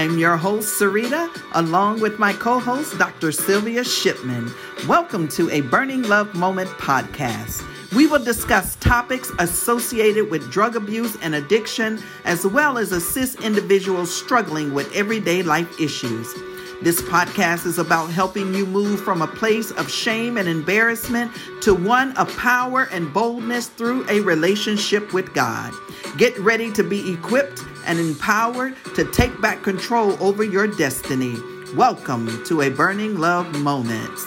I'm your host, Sarita, along with my co host, Dr. Sylvia Shipman. Welcome to a Burning Love Moment podcast. We will discuss topics associated with drug abuse and addiction, as well as assist individuals struggling with everyday life issues. This podcast is about helping you move from a place of shame and embarrassment to one of power and boldness through a relationship with God. Get ready to be equipped and empowered to take back control over your destiny. Welcome to a Burning Love Moments.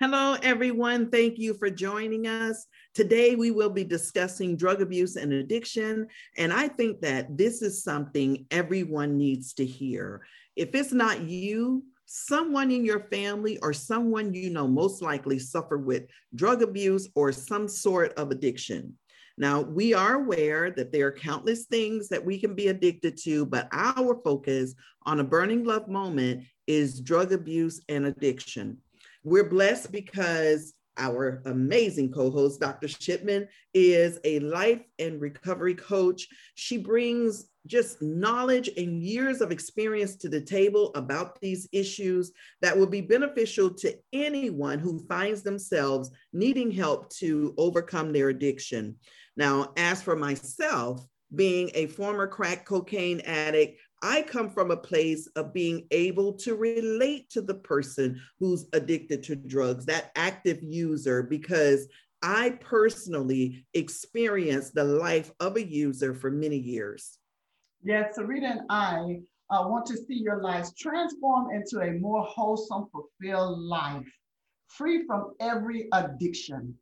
Hello, everyone. Thank you for joining us. Today, we will be discussing drug abuse and addiction. And I think that this is something everyone needs to hear. If it's not you, someone in your family or someone you know most likely suffer with drug abuse or some sort of addiction. Now, we are aware that there are countless things that we can be addicted to, but our focus on a burning love moment is drug abuse and addiction. We're blessed because our amazing co host, Dr. Shipman, is a life and recovery coach. She brings just knowledge and years of experience to the table about these issues that will be beneficial to anyone who finds themselves needing help to overcome their addiction. Now, as for myself, being a former crack cocaine addict, I come from a place of being able to relate to the person who's addicted to drugs, that active user, because I personally experienced the life of a user for many years. Yes, Sarita and I uh, want to see your lives transform into a more wholesome, fulfilled life, free from every addiction.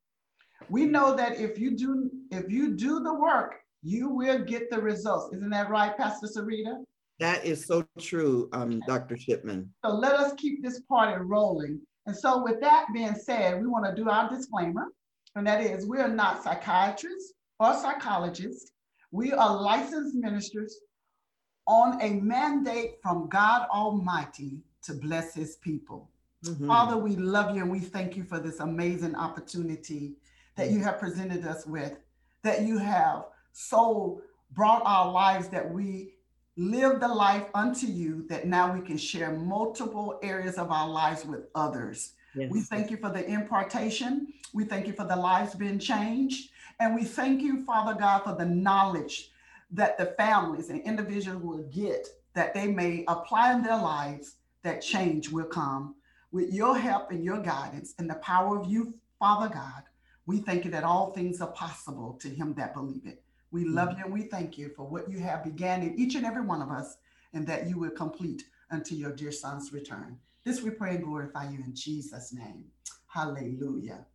We know that if you do if you do the work, you will get the results. Isn't that right, Pastor Sarita? That is so true, um, Dr. Shipman. So let us keep this party rolling. And so, with that being said, we want to do our disclaimer, and that is we are not psychiatrists or psychologists. We are licensed ministers on a mandate from God Almighty to bless his people. Mm-hmm. Father, we love you and we thank you for this amazing opportunity that you have presented us with, that you have so brought our lives that we live the life unto you that now we can share multiple areas of our lives with others. Yes. We thank you for the impartation. We thank you for the lives being changed. And we thank you, Father God, for the knowledge that the families and individuals will get that they may apply in their lives that change will come. With your help and your guidance and the power of you, Father God, we thank you that all things are possible to him that believe it. We love mm-hmm. you and we thank you for what you have began in each and every one of us and that you will complete until your dear son's return. This we pray and glorify you in Jesus' name. Hallelujah.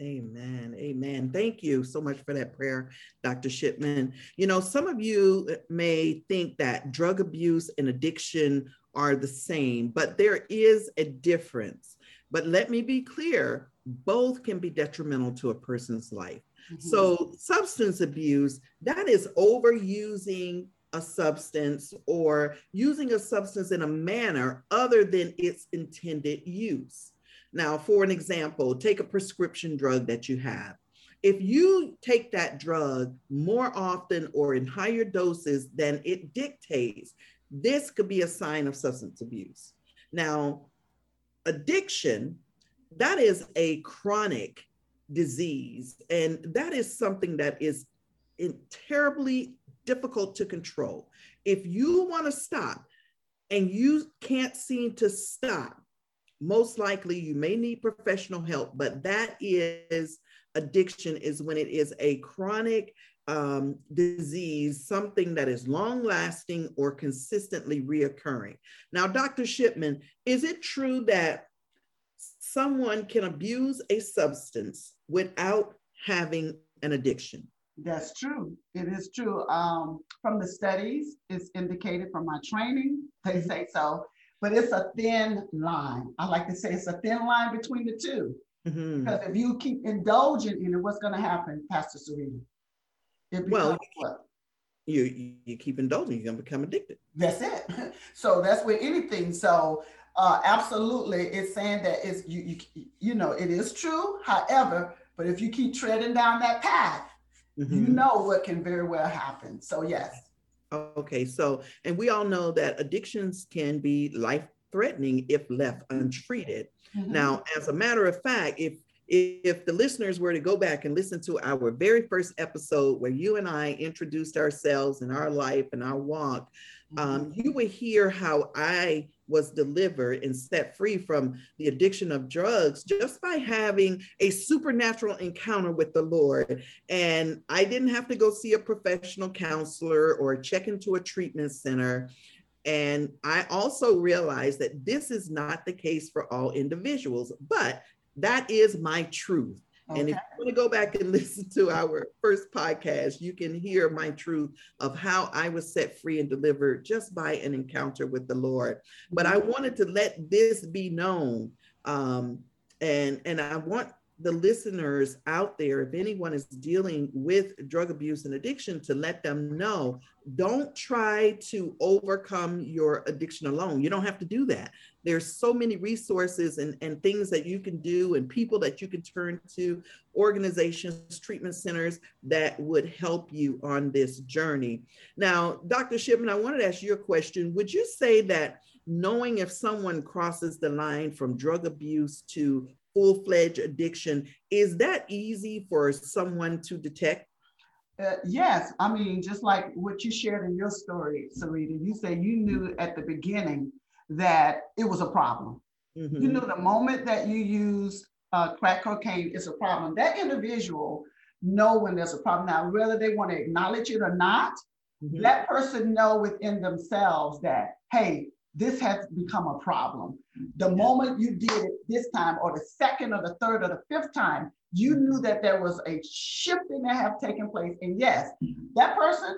Amen. Amen. Thank you so much for that prayer, Dr. Shipman. You know, some of you may think that drug abuse and addiction are the same, but there is a difference. But let me be clear both can be detrimental to a person's life. Mm-hmm. So, substance abuse, that is overusing a substance or using a substance in a manner other than its intended use. Now, for an example, take a prescription drug that you have. If you take that drug more often or in higher doses than it dictates, this could be a sign of substance abuse. Now, addiction, that is a chronic disease. And that is something that is terribly difficult to control. If you want to stop and you can't seem to stop, most likely you may need professional help, but that is addiction is when it is a chronic um, disease, something that is long lasting or consistently reoccurring. Now, Dr. Shipman, is it true that someone can abuse a substance without having an addiction. That's true. It is true. Um, from the studies, it's indicated from my training, they mm-hmm. say so, but it's a thin line. I like to say it's a thin line between the 2 mm-hmm. Because if you keep indulging in it, what's going to happen, Pastor Sarita? well, you, you keep indulging, you're going to become addicted. That's it. So that's with anything. So uh, absolutely, it's saying that it's you, you you know it is true. However, but if you keep treading down that path, mm-hmm. you know what can very well happen. So yes. Okay, so, and we all know that addictions can be life threatening if left untreated. Mm-hmm. Now, as a matter of fact, if if the listeners were to go back and listen to our very first episode where you and I introduced ourselves and our life and our walk, um, mm-hmm. you would hear how I was delivered and set free from the addiction of drugs just by having a supernatural encounter with the Lord. And I didn't have to go see a professional counselor or check into a treatment center. And I also realized that this is not the case for all individuals, but that is my truth. Okay. And if you want to go back and listen to our first podcast, you can hear my truth of how I was set free and delivered just by an encounter with the Lord. But I mm-hmm. wanted to let this be known. Um, and, and I want the listeners out there, if anyone is dealing with drug abuse and addiction, to let them know don't try to overcome your addiction alone. You don't have to do that. There's so many resources and, and things that you can do, and people that you can turn to, organizations, treatment centers that would help you on this journey. Now, Dr. Shipman, I wanted to ask you a question. Would you say that knowing if someone crosses the line from drug abuse to full-fledged addiction. Is that easy for someone to detect? Uh, yes. I mean just like what you shared in your story sarita you say you knew at the beginning that it was a problem. Mm-hmm. you knew the moment that you use uh, crack cocaine is a problem. That individual know when there's a problem. Now whether they want to acknowledge it or not mm-hmm. that person know within themselves that hey this has become a problem. The moment you did it this time, or the second, or the third, or the fifth time, you knew that there was a shifting that have taken place. And yes, that person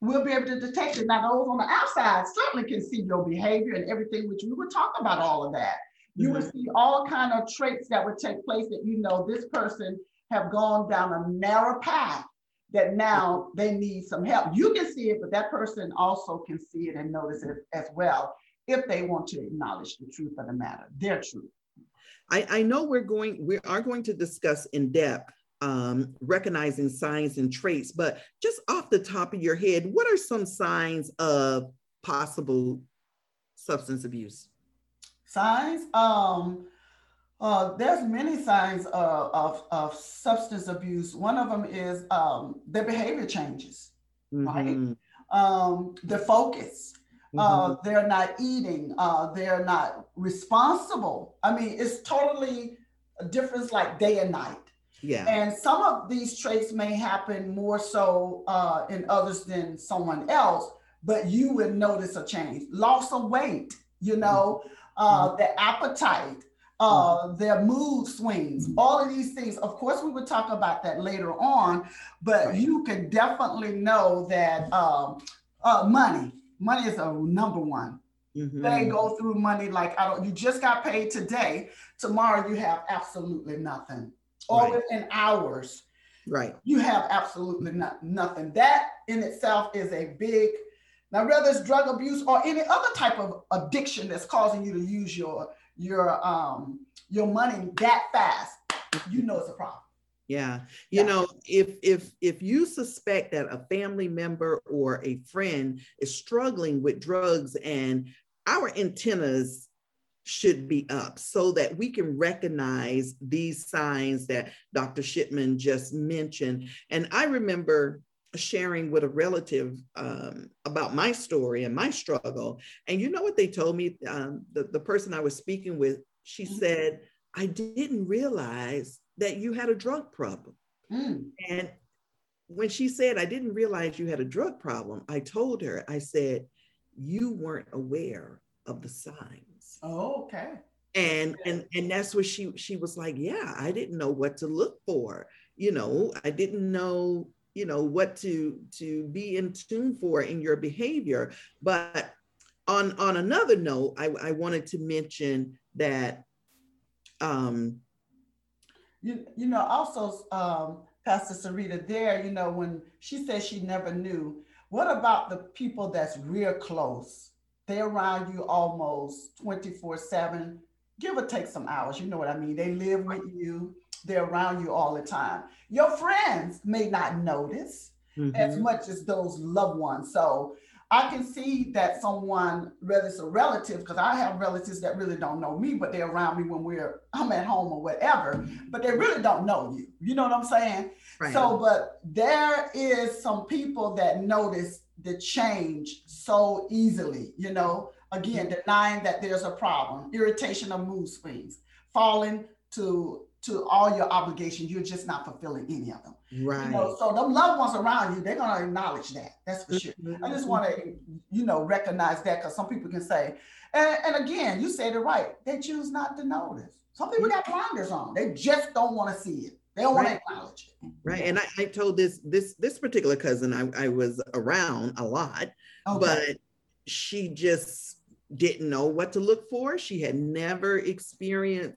will be able to detect it. Now, those on the outside certainly can see your behavior and everything, which we would talk about all of that. You mm-hmm. would see all kind of traits that would take place that you know this person have gone down a narrow path that now they need some help. You can see it, but that person also can see it and notice it as well if they want to acknowledge the truth of the matter, their truth. I, I know we're going, we are going to discuss in depth um, recognizing signs and traits, but just off the top of your head, what are some signs of possible substance abuse? Signs? Um, uh, there's many signs of, of, of, substance abuse. One of them is um, their behavior changes, mm-hmm. right? Um, the focus. Uh, mm-hmm. they're not eating. Uh, they're not responsible. I mean, it's totally a difference like day and night. Yeah. And some of these traits may happen more so uh, in others than someone else, but you would notice a change. Loss of weight, you know, uh, mm-hmm. their appetite, uh, mm-hmm. their mood swings, all of these things. Of course, we would talk about that later on, but right. you can definitely know that um, uh, money, money is a number one. Mm-hmm. They go through money like I don't. You just got paid today. Tomorrow you have absolutely nothing. Or right. within hours, right? You have absolutely not, nothing. That in itself is a big. Now, whether it's drug abuse or any other type of addiction that's causing you to use your your um your money that fast, you know it's a problem. Yeah. You yeah. know, if if if you suspect that a family member or a friend is struggling with drugs and our antennas should be up so that we can recognize these signs that Dr. Shipman just mentioned. And I remember sharing with a relative um, about my story and my struggle. And you know what they told me? Um, the, the person I was speaking with, she mm-hmm. said, I didn't realize that you had a drug problem. Mm. And when she said, I didn't realize you had a drug problem, I told her, I said, you weren't aware of the signs. Oh, okay. And and and that's what she she was like, yeah, I didn't know what to look for. You know, I didn't know, you know, what to to be in tune for in your behavior. But on on another note, I, I wanted to mention that um you, you know, also, um, Pastor Sarita, there, you know, when she said she never knew, what about the people that's real close? They're around you almost 24 7, give or take some hours. You know what I mean? They live with you, they're around you all the time. Your friends may not notice mm-hmm. as much as those loved ones. So, I can see that someone, whether it's a relative, because I have relatives that really don't know me, but they're around me when we're I'm at home or whatever, but they really don't know you. You know what I'm saying? Right. So, but there is some people that notice the change so easily, you know, again, denying that there's a problem, irritation of mood swings, falling to to all your obligations, you're just not fulfilling any of them. Right. You know, so the loved ones around you, they're gonna acknowledge that. That's for sure. Mm-hmm. I just want to, you know, recognize that because some people can say, and, and again, you said it right. They choose not to notice. Some people got blinders on. They just don't want to see it. They don't right. want to acknowledge it. Right. And I, I, told this this this particular cousin I, I was around a lot, okay. but she just didn't know what to look for. She had never experienced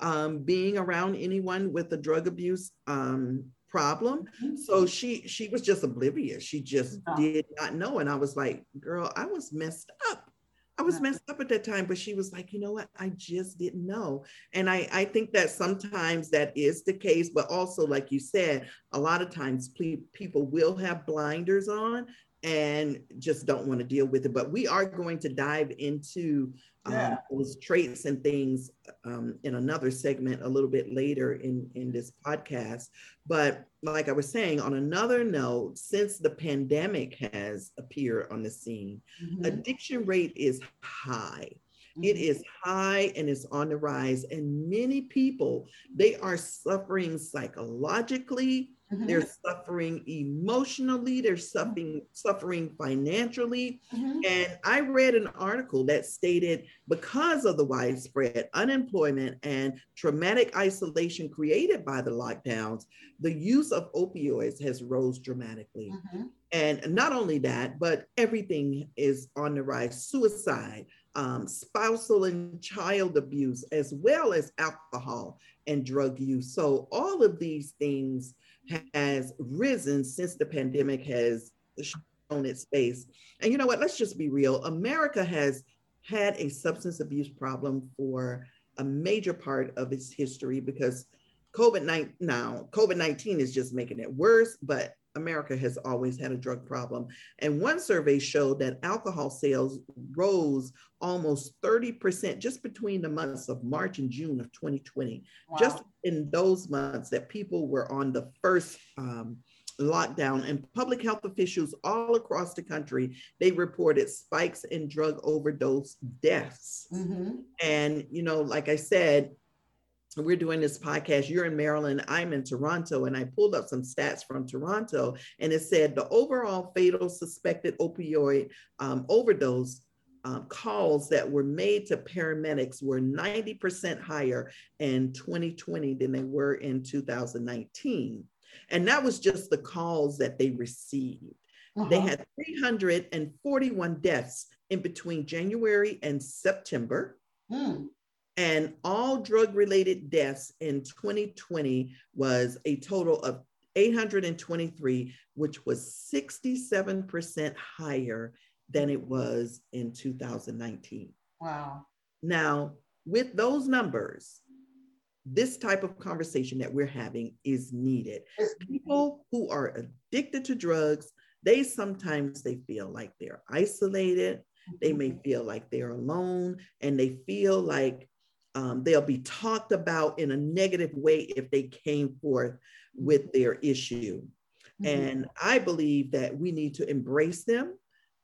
um, being around anyone with a drug abuse um, problem. Mm-hmm. So she she was just oblivious. She just yeah. did not know. And I was like, girl, I was messed up. I was yeah. messed up at that time, but she was like, you know what? I just didn't know. And I, I think that sometimes that is the case, but also, like you said, a lot of times people will have blinders on and just don't want to deal with it. But we are going to dive into um, yeah. those traits and things um, in another segment a little bit later in, in this podcast. But like I was saying, on another note, since the pandemic has appeared on the scene, mm-hmm. addiction rate is high. Mm-hmm. It is high and it's on the rise. And many people, they are suffering psychologically, Mm-hmm. They're suffering emotionally, they're suffering suffering financially. Mm-hmm. And I read an article that stated because of the widespread unemployment and traumatic isolation created by the lockdowns, the use of opioids has rose dramatically. Mm-hmm. And not only that, but everything is on the rise. Suicide, um, spousal and child abuse, as well as alcohol and drug use. So all of these things has risen since the pandemic has shown its face. And you know what? Let's just be real. America has had a substance abuse problem for a major part of its history because COVID 19 now, COVID 19 is just making it worse, but America has always had a drug problem. And one survey showed that alcohol sales rose almost 30% just between the months of March and June of 2020. Wow. Just in those months that people were on the first um, lockdown and public health officials all across the country they reported spikes in drug overdose deaths mm-hmm. and you know like i said we're doing this podcast. You're in Maryland, I'm in Toronto, and I pulled up some stats from Toronto, and it said the overall fatal suspected opioid um, overdose um, calls that were made to paramedics were 90% higher in 2020 than they were in 2019. And that was just the calls that they received. Uh-huh. They had 341 deaths in between January and September. Hmm. And all drug related deaths in 2020 was a total of 823, which was 67% higher than it was in 2019. Wow. Now, with those numbers, this type of conversation that we're having is needed. People who are addicted to drugs, they sometimes they feel like they're isolated, they may mm-hmm. feel like they're alone, and they feel like um, they'll be talked about in a negative way if they came forth with their issue. Mm-hmm. And I believe that we need to embrace them,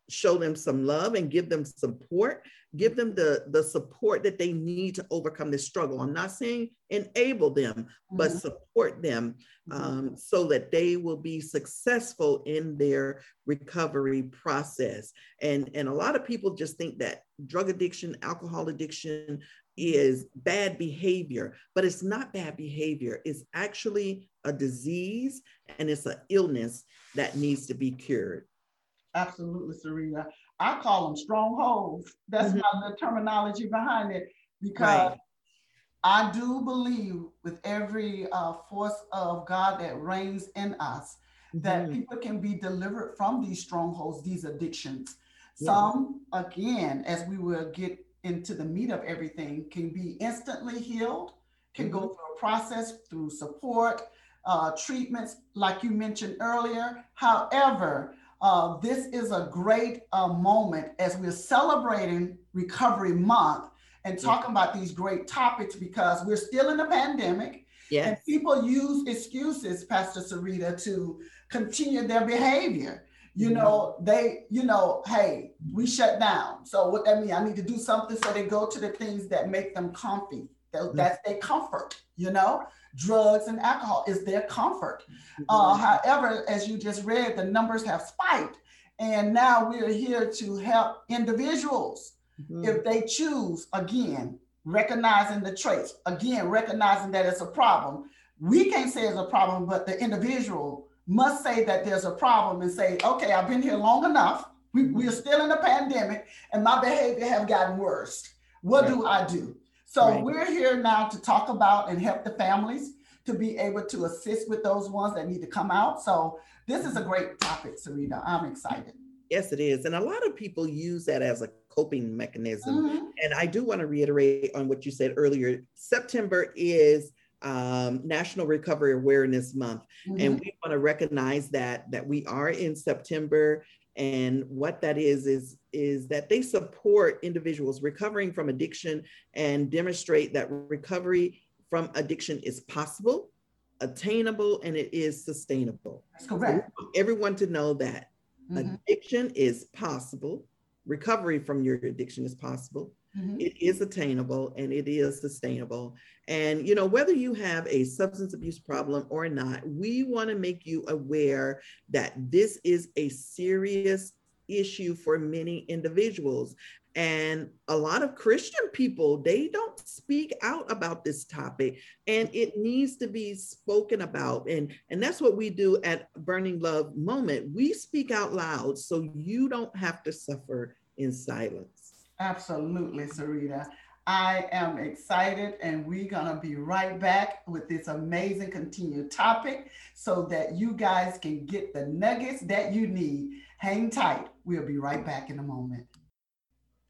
show them some love, and give them support. Give them the, the support that they need to overcome this struggle. I'm not saying enable them, mm-hmm. but support them mm-hmm. um, so that they will be successful in their recovery process. And, and a lot of people just think that drug addiction, alcohol addiction, is bad behavior, but it's not bad behavior. It's actually a disease and it's an illness that needs to be cured. Absolutely, Sarita. I call them strongholds. That's mm-hmm. my the terminology behind it because right. I do believe with every uh, force of God that reigns in us mm-hmm. that people can be delivered from these strongholds, these addictions. Yeah. Some, again, as we will get into the meat of everything can be instantly healed, can mm-hmm. go through a process through support, uh, treatments, like you mentioned earlier. However, uh, this is a great uh, moment as we're celebrating Recovery Month and talking about these great topics because we're still in a pandemic. Yes. And people use excuses, Pastor Sarita, to continue their behavior. You know, they, you know, hey, we shut down. So what that mean? I need to do something. So they go to the things that make them comfy. That-. That's their comfort, you know? Drugs and alcohol is their comfort. Mm-hmm. Uh, however, as you just read, the numbers have spiked. And now we're here to help individuals Mhm. if they choose, again, recognizing the traits, again, recognizing that it's a problem. We can't say it's a problem, but the individual must say that there's a problem and say, okay, I've been here long enough. We, we're still in a pandemic and my behavior have gotten worse. What do I do? So Right. we're here now to talk about and help the families to be able to assist with those ones that need to come out. So this is a great topic, Sarita. I'm excited. Yes, it is. And a lot of people use that as a coping mechanism. Mhm. And I do want to reiterate on what you said earlier. September is um, National Recovery Awareness Month, Mhm. and we want to recognize that that we are in September. And what that is is is that they support individuals recovering from addiction and demonstrate that recovery from addiction is possible, attainable, and it is sustainable. That's correct. want everyone to know that Mhm. addiction is possible recovery from your addiction is possible Mhm. it is attainable and it is sustainable. And you know whether you have a substance abuse problem or not we want to make you aware that this is a serious issue for many individuals. And a lot of christian people they don't speak out about this topic and it needs to be spoken about. And and that's what we do at burning love moment. We speak out loud so you don't have to suffer in silence Absolutely, Sarita. I am excited, and we're going to be right back with this amazing continued topic so that you guys can get the nuggets that you need. Hang tight. We'll be right back in a moment.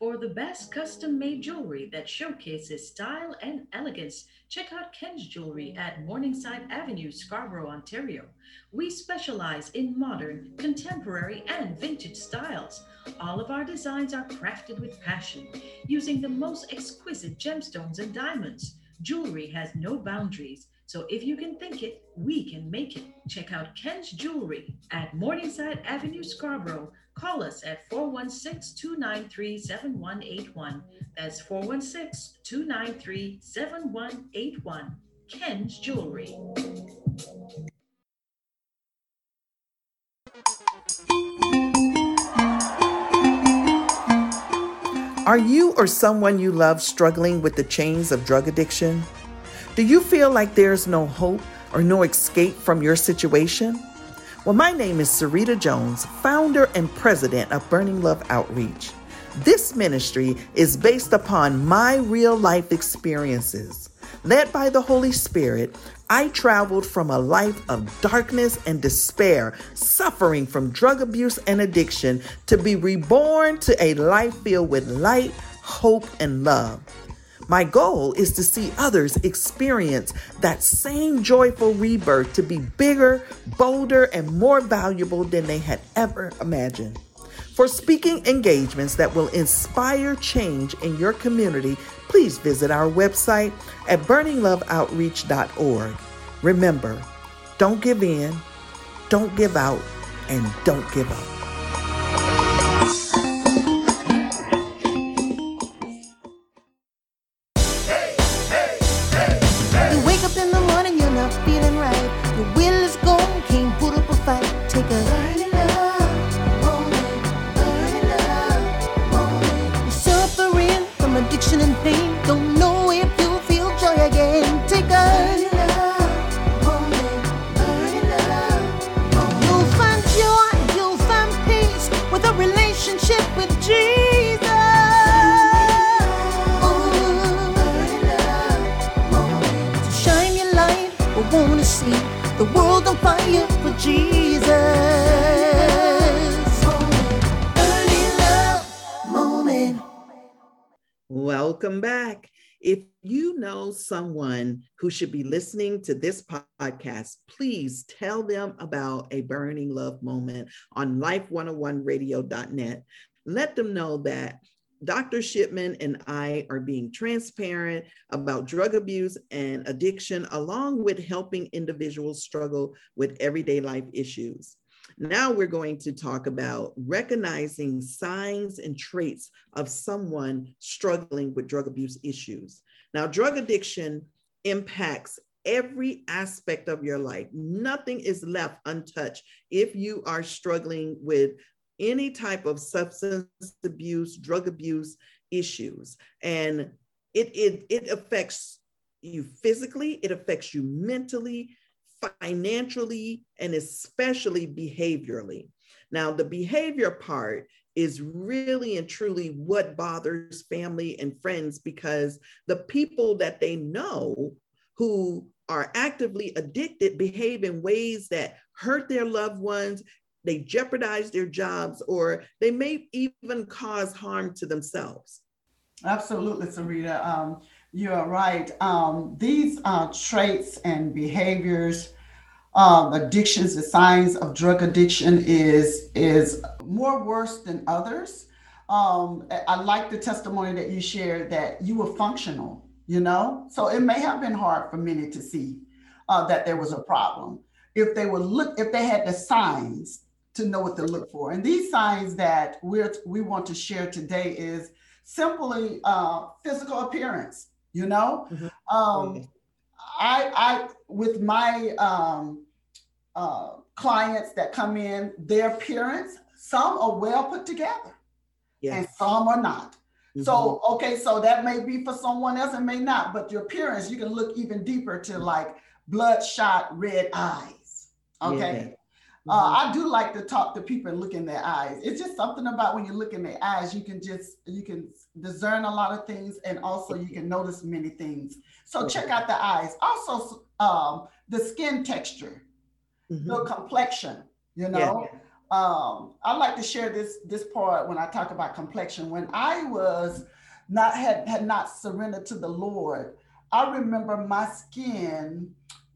For the best custom made jewelry that showcases style and elegance, check out Ken's Jewelry at Morningside Avenue, Scarborough, Ontario. We specialize in modern, contemporary, and vintage styles. All of our designs are crafted with passion, using the most exquisite gemstones and diamonds. Jewelry has no boundaries, so if you can think it, we can make it. Check out Ken's Jewelry at Morningside Avenue, Scarborough. Call us at 416 293 7181. That's 416 293 7181. Ken's Jewelry. Are you or someone you love struggling with the chains of drug addiction? Do you feel like there's no hope or no escape from your situation? Well, my name is Sarita Jones, founder and president of Burning Love Outreach. This ministry is based upon my real life experiences. Led by the Holy Spirit, I traveled from a life of darkness and despair, suffering from drug abuse and addiction, to be reborn to a life filled with light, hope, and love. My goal is to see others experience that same joyful rebirth to be bigger, bolder, and more valuable than they had ever imagined. For speaking engagements that will inspire change in your community, please visit our website at burningloveoutreach.org. Remember, don't give in, don't give out, and don't give up. Fire for Jesus. Love moment. Welcome back. If you know someone who should be listening to this podcast, please tell them about a burning love moment on life101radio.net. Let them know that Dr. Shipman and I are being transparent about drug abuse and addiction, along with helping individuals struggle with everyday life issues. Now we're going to talk about recognizing signs and traits of someone struggling with drug abuse issues. Now, drug addiction impacts every aspect of your life. Nothing is left untouched if you are struggling with any type of substance abuse, drug abuse issues. And it, it, it affects you physically, it affects you mentally, financially, and especially behaviorally. Now, the behavior part is really and truly what bothers family and friends because the people that they know who are actively addicted behave in ways that hurt their loved ones, they jeopardize their jobs, or they may even cause harm to themselves. Absolutely, Sarita. Um, you are right. Um, these traits and behaviors, um, addictions, the signs of drug addiction is is more worse than others. Um, I like the testimony that you shared that you were functional. You know, so it may have been hard for many to see uh, that there was a problem if they would look if they had the signs to know what to look for. And these signs that we're we want to share today is simply uh, physical appearance you know mm-hmm. um, i i with my um, uh, clients that come in their appearance some are well put together yes. and some are not mm-hmm. so okay so that may be for someone else and may not but your appearance you can look even deeper to like bloodshot red eyes okay yeah. Uh, mm-hmm. I do like to talk to people and look in their eyes. It's just something about when you look in their eyes, you can just you can discern a lot of things, and also you can notice many things. So check out the eyes. Also, um, the skin texture, mm-hmm. the complexion. You know, yeah. um, I like to share this this part when I talk about complexion. When I was not had had not surrendered to the Lord, I remember my skin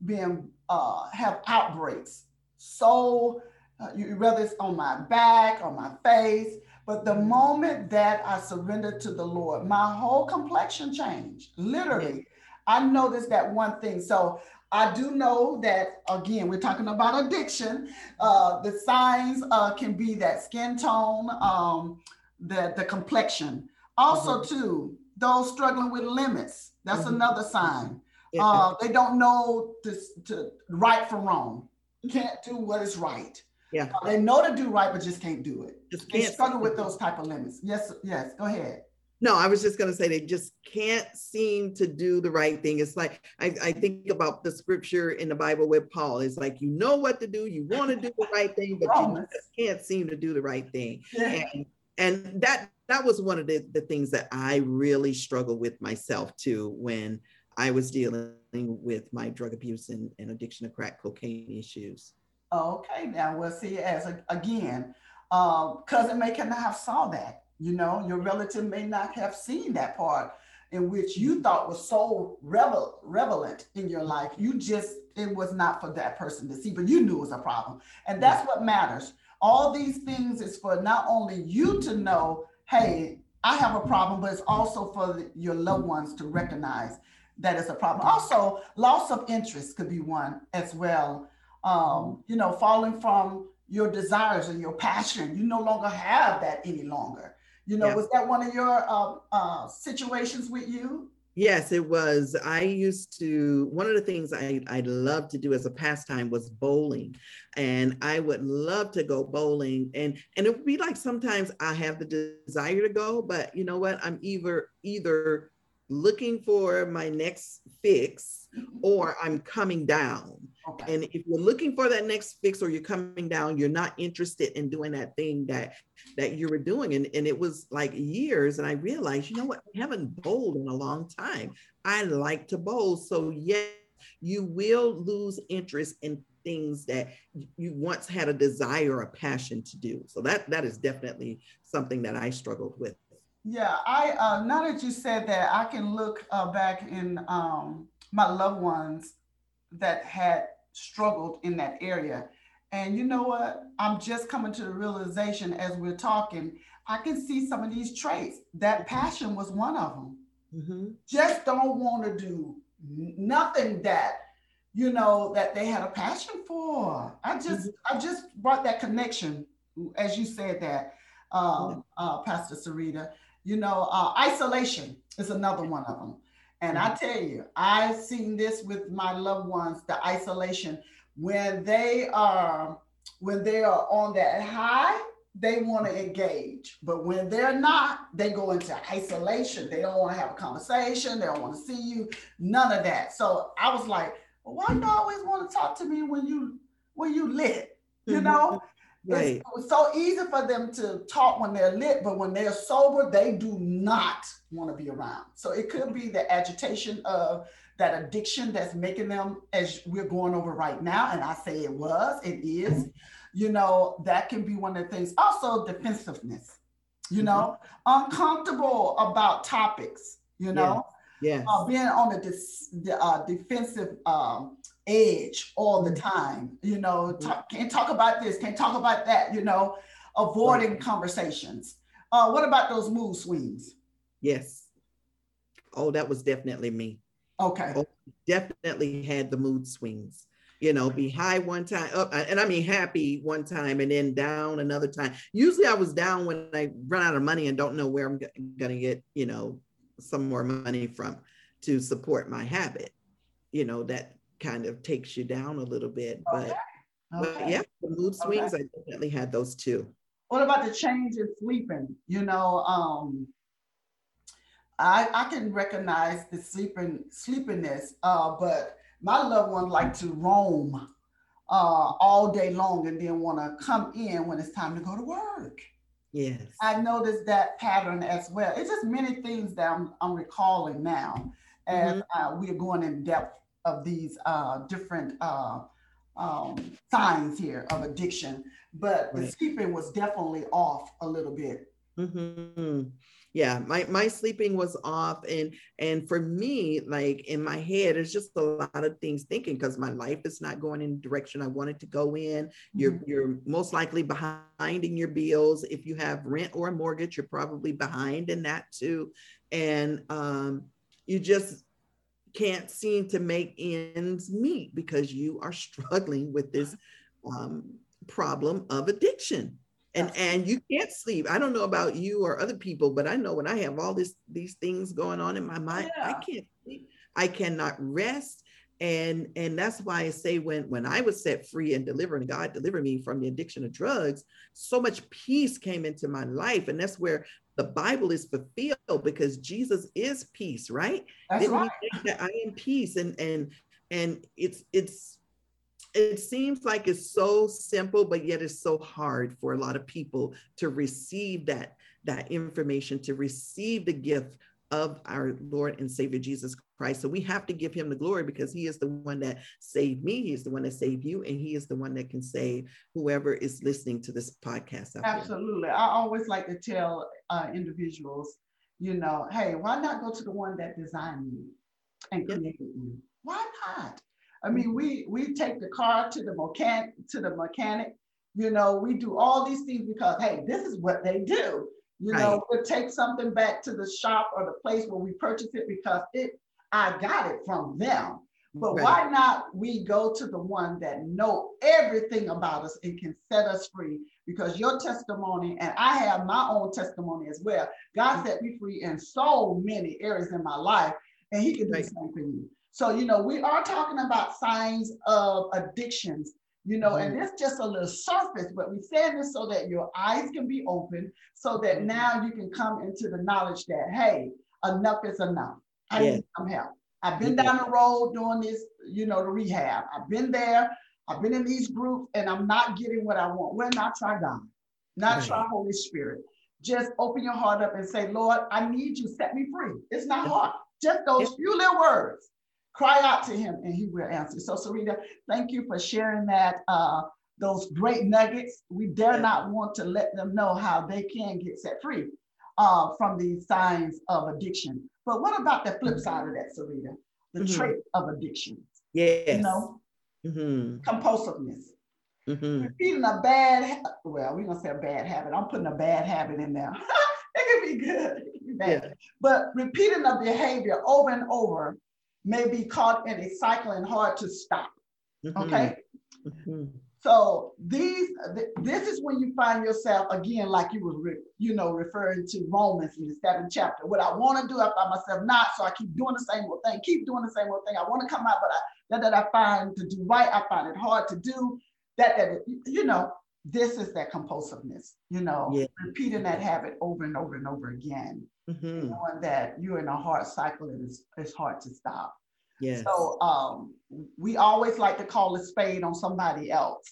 being uh, have outbreaks so uh, you, whether it's on my back or my face. But the moment that I surrendered to the Lord, my whole complexion changed. Literally, I noticed that one thing. So I do know that again, we're talking about addiction. Uh, the signs uh, can be that skin tone, um, the the complexion. Also, mm-hmm. too, those struggling with limits. That's mm-hmm. another sign. Yeah. Uh, they don't know to, to right from wrong can't do what is right. Yeah. They know to do right, but just can't do it. Just can't they struggle with those type of limits. Yes, yes. Go ahead. No, I was just going to say they just can't seem to do the right thing. It's like I, I, think about the scripture in the Bible with Paul. It's like you know what to do, you want to do the right thing, but you just can't seem to do the right thing. Yeah. And, and that that was one of the, the things that I really struggled with myself too when I was dealing with my drug abuse and, and addiction to crack cocaine issues. Okay, now we'll see as a, again, um, cousin may cannot have saw that. You know, your relative may not have seen that part in which you thought was so revel relevant in your life. You just it was not for that person to see, but you knew it was a problem, and that's what matters. All these things is for not only you to know, hey, I have a problem, but it's also for your loved ones to recognize that is a problem. Also, loss of interest could be one as well. Um, you know, falling from your desires and your passion, you no longer have that any longer. You know, was that one of your uh, uh, situations with you? Yes, it was. I used to, one of the things I, I loved to do as a pastime was bowling. And I would love to go bowling. And, and it would be like sometimes I have the desire to go, but you know what? I'm either, either looking for my next fix or mm-hmm. I'm coming down. Okay. And if you're looking for that next fix or you're coming down, you're not interested in doing that thing that that you were doing. And, and it was like years. And I realized, you know what, I haven't bowled in a long time. I like to bowl. So yes, you will lose interest in things that you once had a desire or a passion to do. So that that is definitely something that I struggled with. Yeah, I uh, now that you said that, I can look uh, back in um, my loved ones that had struggled in that area. And you know what? I'm just coming to the realization as we're talking, I can see some of these traits. That passion was one of them. Mm-hmm. Just don't want to do nothing that you know that they had a passion for. I just mm-hmm. I just brought that connection as you said that, um, uh, Pastor Sarita. You know, uh, isolation is another one of them. And I mm-hmm. tell you, I've seen this with my loved ones, the isolation. When they are when they are on that high they want to engage. But when they're not they go into isolation. They don't want to have a conversation. They don't want to see you. None of that. So i was like well, why do you always want to talk to me when you when you lit? You mm-hmm. know right. it's, so easy for them to talk when they're lit but when they're sober they do not want to be around so it could be the agitation of that addiction that's making them, as we're going over right now, and I say it was, it is, you know, that can be one of the things. Also, defensiveness, you know, mm-hmm. uncomfortable about topics, you know, yeah. Uh, being on the uh, defensive um, edge all the mm-hmm. time, you know, mm-hmm. talk, can't talk about this, can't talk about that, you know, avoiding right. conversations. Uh, what about those mood swings? Yes. Oh, that was definitely me. Okay. Oh, definitely had the mood swings. You know, be high one time, up, and I mean happy one time, and then down another time. Usually, I was down when I run out of money and don't know where I'm going to get, you know, some more money from to support my habit. You know, that kind of takes you down a little bit. But, okay. but yeah, the mood swings, okay. I definitely had those too. What about the change in sleeping? You know, um, I, I can recognize the sleeping sleepiness, uh, but my loved one like to roam uh, all day long and then want to come in when it's time to go to work. Yes. I noticed that pattern as well. It's just many things that I'm, I'm recalling now as mm-hmm. uh, we are going in depth of these uh, different uh, um, signs here of addiction. But right. the sleeping was definitely off a little bit. Mm-hmm yeah my my sleeping was off and and for me like in my head it's just a lot of things thinking because my life is not going in the direction i wanted to go in mm-hmm. you're you're most likely behind in your bills if you have rent or a mortgage you're probably behind in that too and um you just can't seem to make ends meet because you are struggling with this um, problem of addiction. And and you can't sleep. I don't know about you or other people but i know when i have all this these things going on in my mind yeah. i can't sleep. I cannot rest. And and that's why i say when when i was set free and delivered and god delivered me from the addiction of drugs so much peace came into my life. And that's where the bible is fulfilled because jesus is peace right that's Didn't right. that i am peace and and and it's it's it seems like it's so simple but yet it's so hard for a lot of people to receive that that information to receive the gift of our lord and savior jesus christ so we have to give him the glory because he is the one that saved me he is the one that saved you and he is the one that can save whoever is listening to this podcast absolutely i always like to tell uh, individuals you know hey why not go to the one that designed you and created yep. you why not I mean, we we take the car to the mechanic to the mechanic. You know, we do all these things because hey, this is what they do. You right. know, we'll take something back to the shop or the place where we purchase it because it I got it from them. But right. why not we go to the one that know everything about us and can set us free? Because your testimony, and I have my own testimony as well. God mm. set me free in so many areas in my life, and He can do right. the same for you. So, you know, we are talking about signs of addictions, you know, and it's just a little surface, but we're saying this so that your eyes can be open, so that now you can come into the knowledge that, hey, enough is enough. I need some help. I've been down the road doing this, you know, the rehab. I've been there. I've been in these groups and I'm not getting what I want. Well, not try God, not try Holy Spirit. Just open your heart up and say, Lord, I need you. Set me free. It's not hard. Just those few little words. Cry out to him and he will answer. So Sarita, thank you for sharing that, uh, those great nuggets. We dare not want to let them know how they can get set free. uh, from these signs of addiction. But what about the flip side of that, Sarita? The Mhm. trait of addiction, Yes. you know, mm-hmm. compulsiveness. Mm-hmm. Repeating a bad, well, we're gonna say a bad habit. I'm putting a bad habit in there. it could be good, it could be bad. Yeah. But repeating a behavior over and over may be caught in a cycle and hard to stop. Okay. Mhm. So these, th- this is when you find yourself again, like you were, re- you know, referring to Romans in the seventh chapter. What I want to do, I find myself not, so I keep doing the same old thing, keep doing the same old thing. I want to come out, but I, that that I find to do right, I find it hard to do. That that you know, this is that compulsiveness. You know, Yeah. repeating that habit over and over and over again, Mhm. knowing that you're in a hard cycle and it's, it's hard to stop. Yes. So um, we always like to call a spade on somebody else.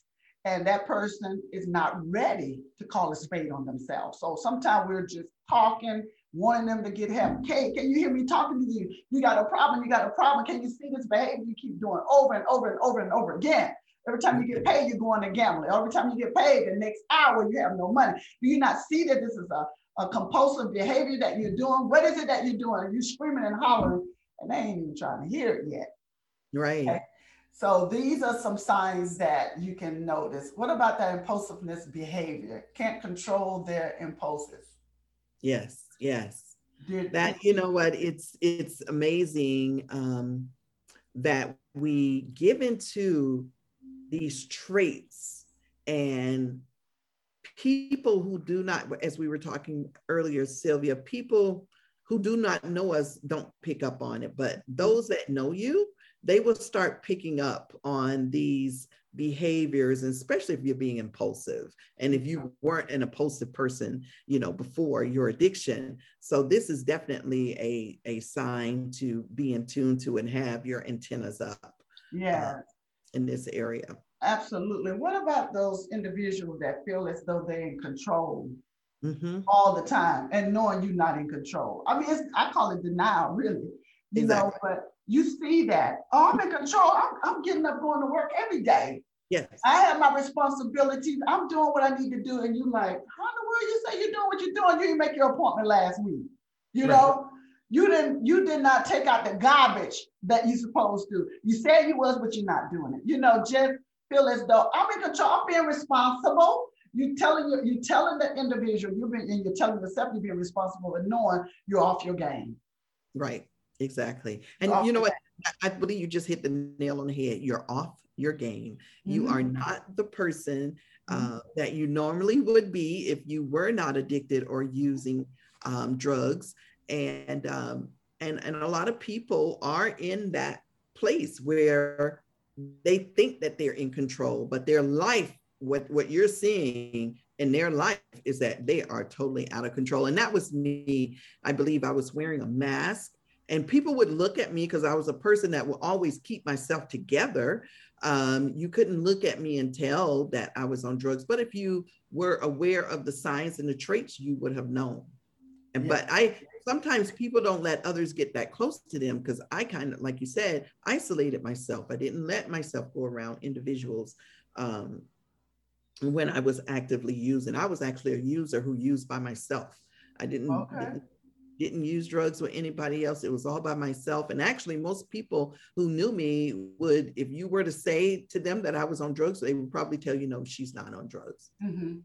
And that person is not ready to call a spade on themselves. So sometimes we're just talking, wanting them to get help. Hey, can you hear me talking to you? You got a problem, you got a problem. Can you see this behavior you keep doing over and over and over and over again? Every time you get paid, you're going to gambling. Every time you get paid, the next hour you have no money. Do you not see that this is a, a compulsive behavior that you're doing? What is it that you're doing? Are You're screaming and hollering, and they ain't even trying to hear it yet. right. Okay. So these are some signs that you can notice. What about that impulsiveness behavior? Can't control their impulses. Yes. Yes. Did- that you know what it's it's amazing um that we give into these traits. And people who do not as we were talking earlier sylvia people who do not know us don't pick up on it. But those that know you they will start picking up on these behaviors and especially if you're being impulsive and if you weren't an impulsive person you know before your addiction. So this is definitely a a sign to be in tune to and have your antennas up. Yeah, in this area absolutely. What about those individuals that feel as though they're in control hmm all the time and knowing you're not in control? I mean, it's, I call it denial, really. You know, but you see that. Oh, I'm in control. I'm, I'm getting up going to work every day. yes I have my responsibilities. I'm doing what I need to do. And you're like, how in the world you say you're doing what you're doing? You didn't make your appointment last week. You Right. know, you didn't you did not take out the garbage that you supposed to. You said you was, but you're not doing it. You know, just feel as though I'm in control, I'm being responsible. You telling you you telling the individual you're being and you're telling yourself you're being responsible and knowing you're off your game. right exactly and you know what I- believe you just hit the nail on the head you're off your game you are Mhm. not the person Mm-hmm. uh, that you normally would be if you were not addicted or using um, drugs and um, and and a lot of people are in that place where they think that they're in control but their life what what you're seeing in their life is that they are totally out of control and that was me i believe i was wearing a mask and people would look at me because i was a person that would always keep myself together um, you couldn't look at me and tell that I was on drugs. But if you were aware of the signs and the traits, you would have known. And Yeah. but I sometimes people don't let others get that close to them because I kind of, like you said, isolated myself. I didn't let myself go around individuals um, when I was actively using. I was actually a user who used by myself. I didn't, Okay. didn't didn't use drugs with anybody else. It was all by myself. And actually, most people who knew me would, if you were to say to them that I was on drugs, they would probably tell you, no, she's not on drugs Mhm,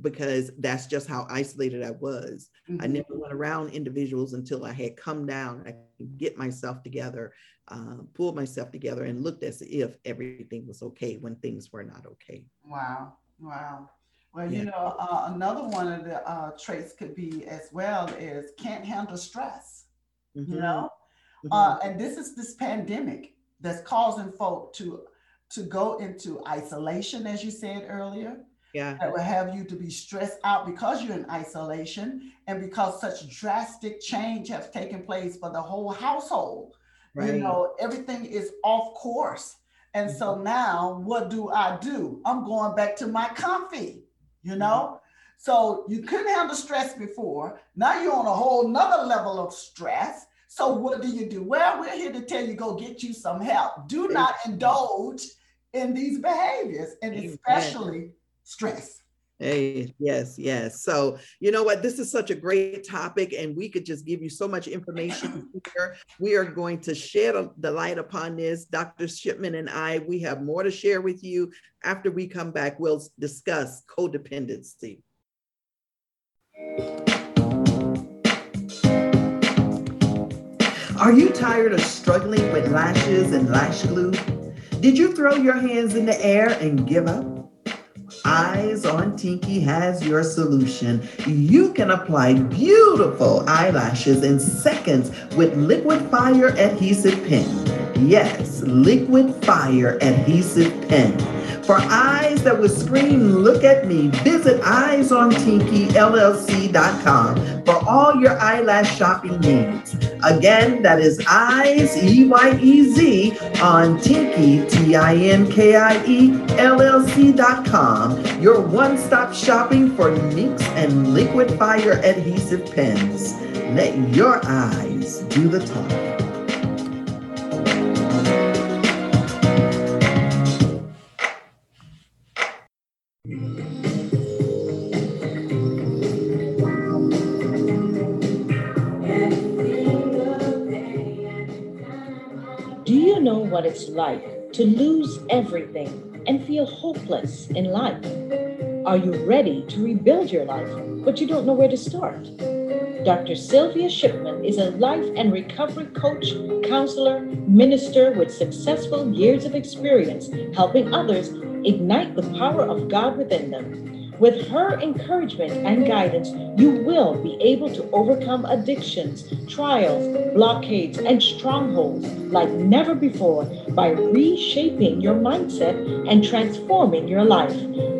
because that's just how isolated I was. I mhm. never went around individuals until I had come down. I could get myself together, uh, pulled myself together, and looked as if everything was okay when things were not okay. Wow, wow. Well, Yeah. you know, uh, another one of the uh, traits could be as well is can't handle stress. You Mhm, know, uh, and this is this pandemic that's causing folk to to go into isolation, as you said earlier. Yeah, That will have you to be stressed out because you're in isolation and because such drastic change has taken place for the whole household. Right. you know everything is off course. And so mm-hmm. now what do i do? I'm going back to my comfy you know? Mm-hmm. So you couldn't handle stress before. Now you're on a whole nother level of stress. So what do you do? Well we're here to tell you go get you some help. Do not indulge in these behaviors and especially stress Hey, yes, yes. So, you know what? This is such a great topic, and we could just give you so much information here. We are going to shed the light upon this. Dr. Shipman and I, we have more to share with you. After we come back, we'll discuss codependency. Are you tired of struggling with lashes and lash glue? Did you throw your hands in the air and give up? Eyez on Tinkie has your solution. You can apply beautiful eyelashes in seconds with liquid fire adhesive pen. Yes, liquid fire adhesive pen. For eyes that would scream, look at me, visit eyezontinkiellc.com for all your eyelash shopping needs. Again, that is eyes, E-Y-E-Z, on Tinkie, T-I-N-K-I-E-L-L-C.com. Your one-stop shopping for Minx and liquid fire adhesive pens. Let your eyes do the talking. What it's like to lose everything and feel hopeless in life? Are you ready to rebuild your life, but you don't know where to start? Dr. Sylvia Shipman is a life and recovery coach, counselor, minister with successful years of experience helping others ignite the power of God within them. With her encouragement and guidance, you will be able to overcome addictions, trials, blockades, and strongholds like never before by reshaping your mindset and transforming your life.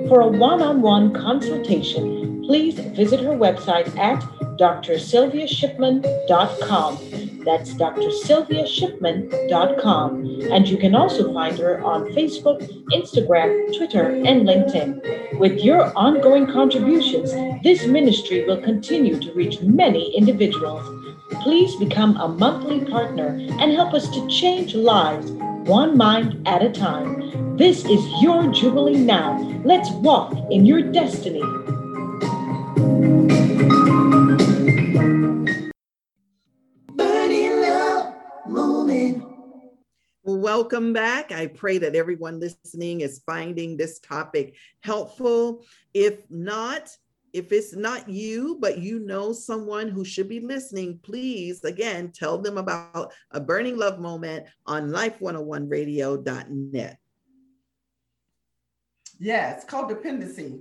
For a one on one consultation, please visit her website at drsylviashipman.com. That's drsylviashipman.com. And you can also find her on Facebook, Instagram, Twitter, and LinkedIn. With your ongoing contributions, this ministry will continue to reach many individuals. Please become a monthly partner and help us to change lives one mind at a time. This is your Jubilee now. Let's walk in your destiny. Welcome back. I pray that everyone listening is finding this topic helpful. If not, if it's not you, but you know someone who should be listening, please again tell them about a burning love moment on life101radio.net. Yes, codependency.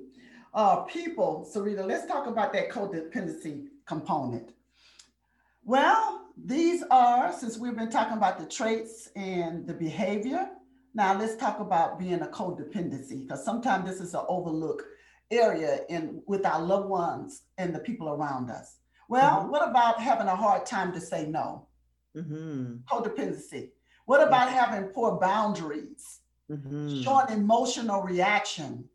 Uh, people, Sarita, let's talk about that codependency component. Well, these are, since we've been talking about the traits and the behavior, now let's talk about being a codependency, because sometimes this is an overlooked area in with our loved ones and the people around us. Well, mm-hmm. what about having a hard time to say no? Mm-hmm. Codependency. What about having poor boundaries? Mm-hmm. Showing emotional reaction?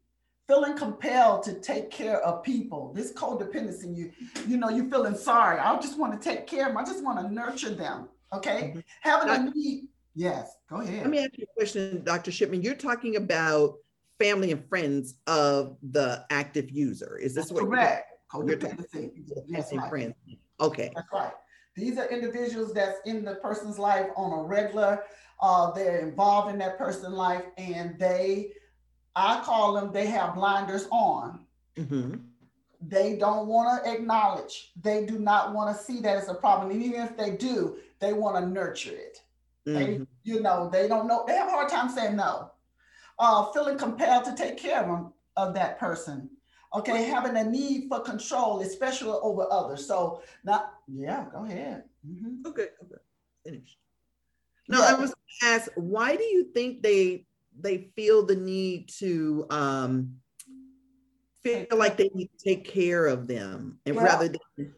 Feeling compelled to take care of people. This codependency, you, you know, you're feeling sorry. I just want to take care of them. I just want to nurture them. Okay. Mm-hmm. Having a need. Yes, go ahead. Let me ask you a question, Dr. Shipman. You're talking about family and friends of the active user. Is this That's what correct? You're, codependency. Yes, right. friends. Okay. That's right. These are individuals that's in the person's life on a regular. Uh, they're involved in that person's life, and they I call them, they have blinders on. Mm-hmm. They don't want to acknowledge. They do not want to see that as a problem. And even if they do, they want to nurture it. Mm-hmm. They, you know, they don't know. They have a hard time saying no. Uh, feeling compelled to take care of them, of that person. Okay, having a need for control, especially over others. So not, yeah, go ahead. Mm-hmm. Okay, okay, finished. Now yeah. I was asked, why do you think they they feel the need to um, feel like they need to take care of them and well, rather than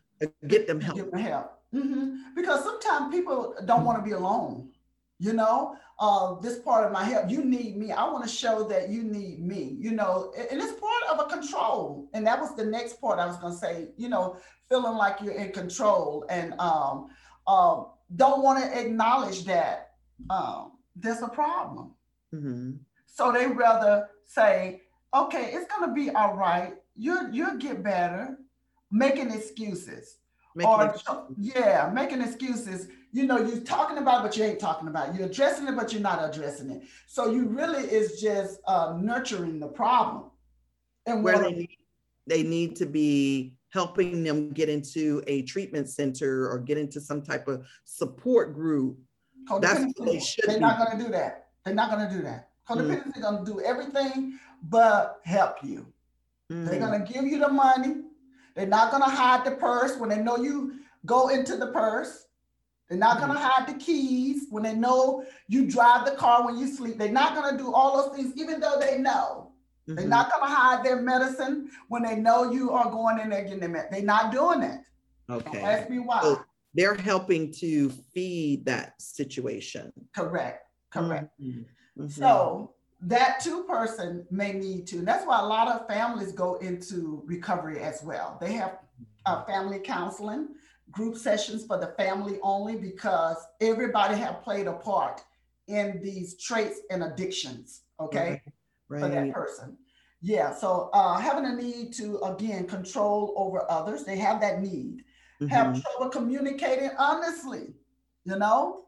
get them help. Get them help. Mm-hmm. Because sometimes people don't want to be alone. You know, uh, this part of my help, you need me. I want to show that you need me, you know, and it's part of a control. And that was the next part I was going to say, you know, feeling like you're in control and um, uh, don't want to acknowledge that um, there's a problem. Mm-hmm. So they rather say, okay, it's going to be all right. You'll you'll get better making excuses. Making or excuses. yeah, making excuses. You know, you're talking about, but you ain't talking about. It. You're addressing it, but you're not addressing it. So you really is just uh, nurturing the problem. And where they need, they need to be helping them get into a treatment center or get into some type of support group. That's what they should They're be. not going to do that. They're not going to do that. Codependency is going to do everything but help you. They're Mm, going to give you the money. They're not going to hide the purse when they know you go into the purse. They're not going to hide the keys when they know you drive the car when you sleep. They're not going to do all those things, even though they know. They're mhm. not going to hide their medicine when they know you are going in there getting their med. They're not doing it. Don't Okay. ask me why. So they're helping to feed that situation. Correct. Correct. Mhm, mhm. So that two person may need to. And that's why a lot of families go into recovery as well. They have uh, family counseling, group sessions for the family only because everybody have played a part in these traits and addictions. Okay, Right. for that person. Yeah. So uh, having a need to again control over others, they have that need. Have Mhm. trouble communicating honestly. You know.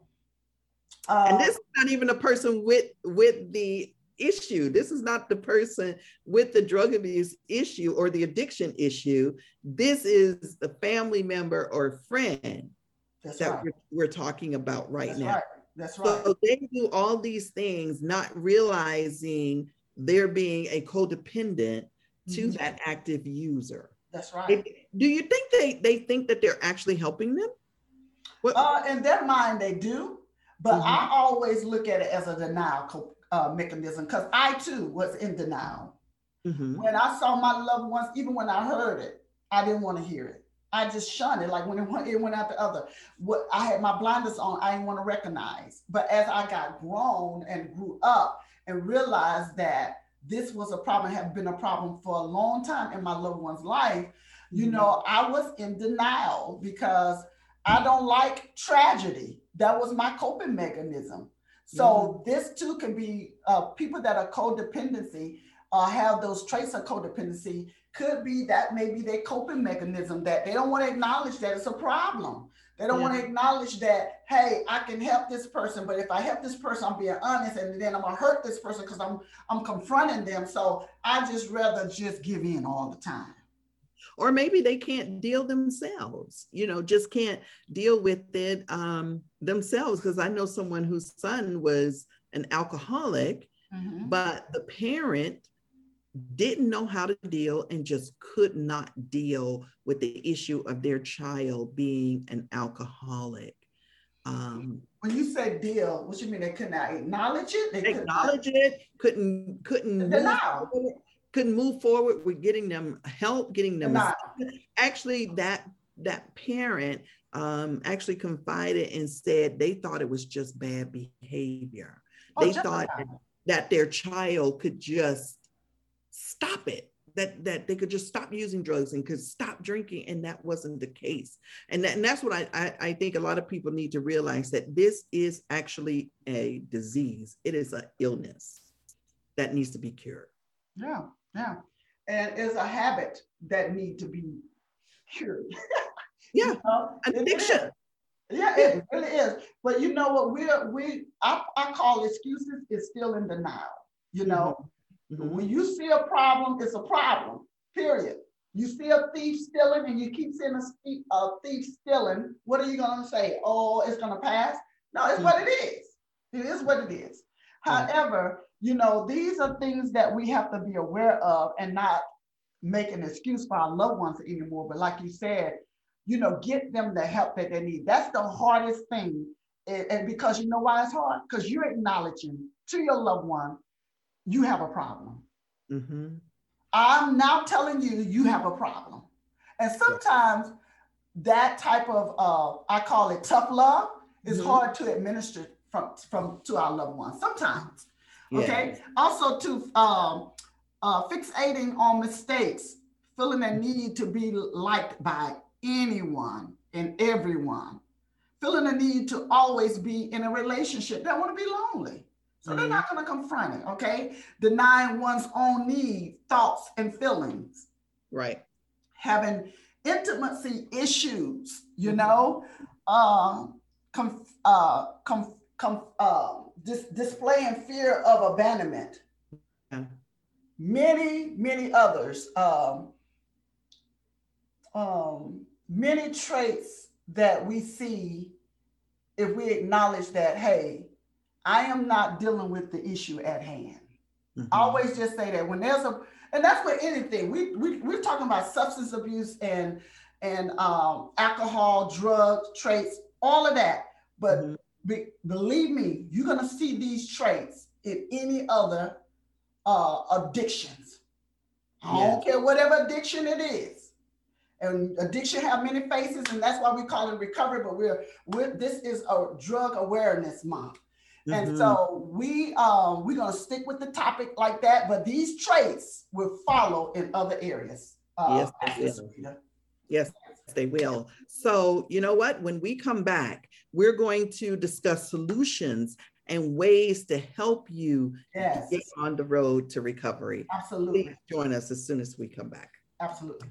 And Uh, this is not even a person with with the issue. This is not the person with the drug abuse issue or the addiction issue. This is the family member or friend that's that right. we're, we're talking about right That's now. right. That's right. So they do all these things, not realizing they're being a codependent to Mhm. that active user. That's right. Do you think they they think that they're actually helping them? What, Uh, in their mind, they do, but Mhm. I always look at it as a denial uh, mechanism because I too was in denial. Mhm. When I saw my loved ones, even when I heard it, I didn't want to hear it. I just shunned it. Like when it went, it went out the other. What I had my blinders on, I didn't want to recognize. But as I got grown and grew up and realized that this was a problem, had been a problem for a long time in my loved one's life, you Mhm. know, I was in denial because I don't like tragedy. That was my coping mechanism. So this too can be uh, people that are codependency uh, have those traits of codependency. Could be that maybe their coping mechanism that they don't want to acknowledge that it's a problem. They don't want to acknowledge that, hey, I can help this person, but if I help this person, I'm being honest, and then I'm gonna hurt this person because I'm I'm confronting them. So I just rather just give in all the time. or maybe they can't deal themselves you know just can't deal with it um, themselves because i know someone whose son was an alcoholic Mhm. but the parent didn't know how to deal and just could not deal with the issue of their child being an alcoholic um, When you say deal, what you mean? They could not acknowledge it. They could not- acknowledge it couldn't couldn't move Denial. couldn't move forward with getting them help getting them Denial. actually that that parent um, actually confided and said they thought it was just bad behavior. Oh, they thought that, that their child could just stop it, that that they could just stop using drugs and could stop drinking, and that wasn't the case. And, that, and that's what I, I I think a lot of people need to realize that this is actually a disease. It is an illness that needs to be cured. Yeah, yeah. And it's a habit that need to be cured. Yeah, You know, an it addiction. Yeah, it really is. But you know what? We're we I, I call excuses is still in denial. You know, Mhm. when you see a problem, it's a problem. Period. You see a thief stealing, and you keep seeing a, thief- a thief stealing. What are you gonna say? Oh, it's gonna pass? No, it's mm. what it is. It is what it is. Yeah. However, you know, these are things that we have to be aware of and not make an excuse for our loved ones anymore. But like you said, you know, get them the help that they need. That's the hardest thing. And, and because you know why it's hard? Because you're acknowledging to your loved one, you have a problem. Mhm. I'm now telling you, you have a problem. And sometimes that type of, uh, I call it tough love, is Mhm. hard to administer from, from to our loved ones sometimes. Okay. Also, to um, uh, fixating on mistakes, feeling a need to be liked by anyone and everyone, feeling a need to always be in a relationship. They want to be lonely. So they're Mhm. not going to confront it. Okay. Denying one's own needs, thoughts, and feelings. Right. Having intimacy issues, you know, um, com, uh, com, com, uh, dis, displaying fear of abandonment. Yeah. Many, many others. Um, um, many traits that we see if we acknowledge that, hey, I am not dealing with the issue at hand. Mhm. Always just say that when there's a, and that's with anything. We we we're talking about substance abuse and and um, alcohol, drug traits, all of that. But Mhm. be, believe me, you're gonna see these traits in any other uh, addictions. I don't care whatever addiction it is. And addiction have many faces, and that's why we call it recovery. But we're, we're this is a drug awareness month. And Mhm. so we um we're gonna stick with the topic like that, but these traits will follow in other areas. Uh, Yes, they will. Rita. Yes, they will. So, you know what? When we come back, we're going to discuss solutions and ways to help you Yes, get on the road to recovery. absolutely, Please join us as soon as we come back. Absolutely.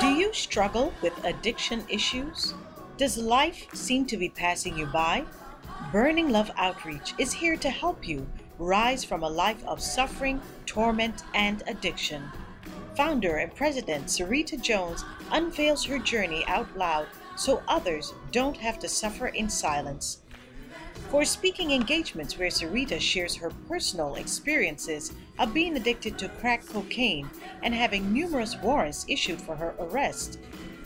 Do you struggle with addiction issues? Does life seem to be passing you by? Burning Love Outreach is here to help you rise from a life of suffering, torment, and addiction. Founder and President Sarita Jones unveils her journey out loud so others don't have to suffer in silence. For speaking engagements where Sarita shares her personal experiences of being addicted to crack cocaine and having numerous warrants issued for her arrest,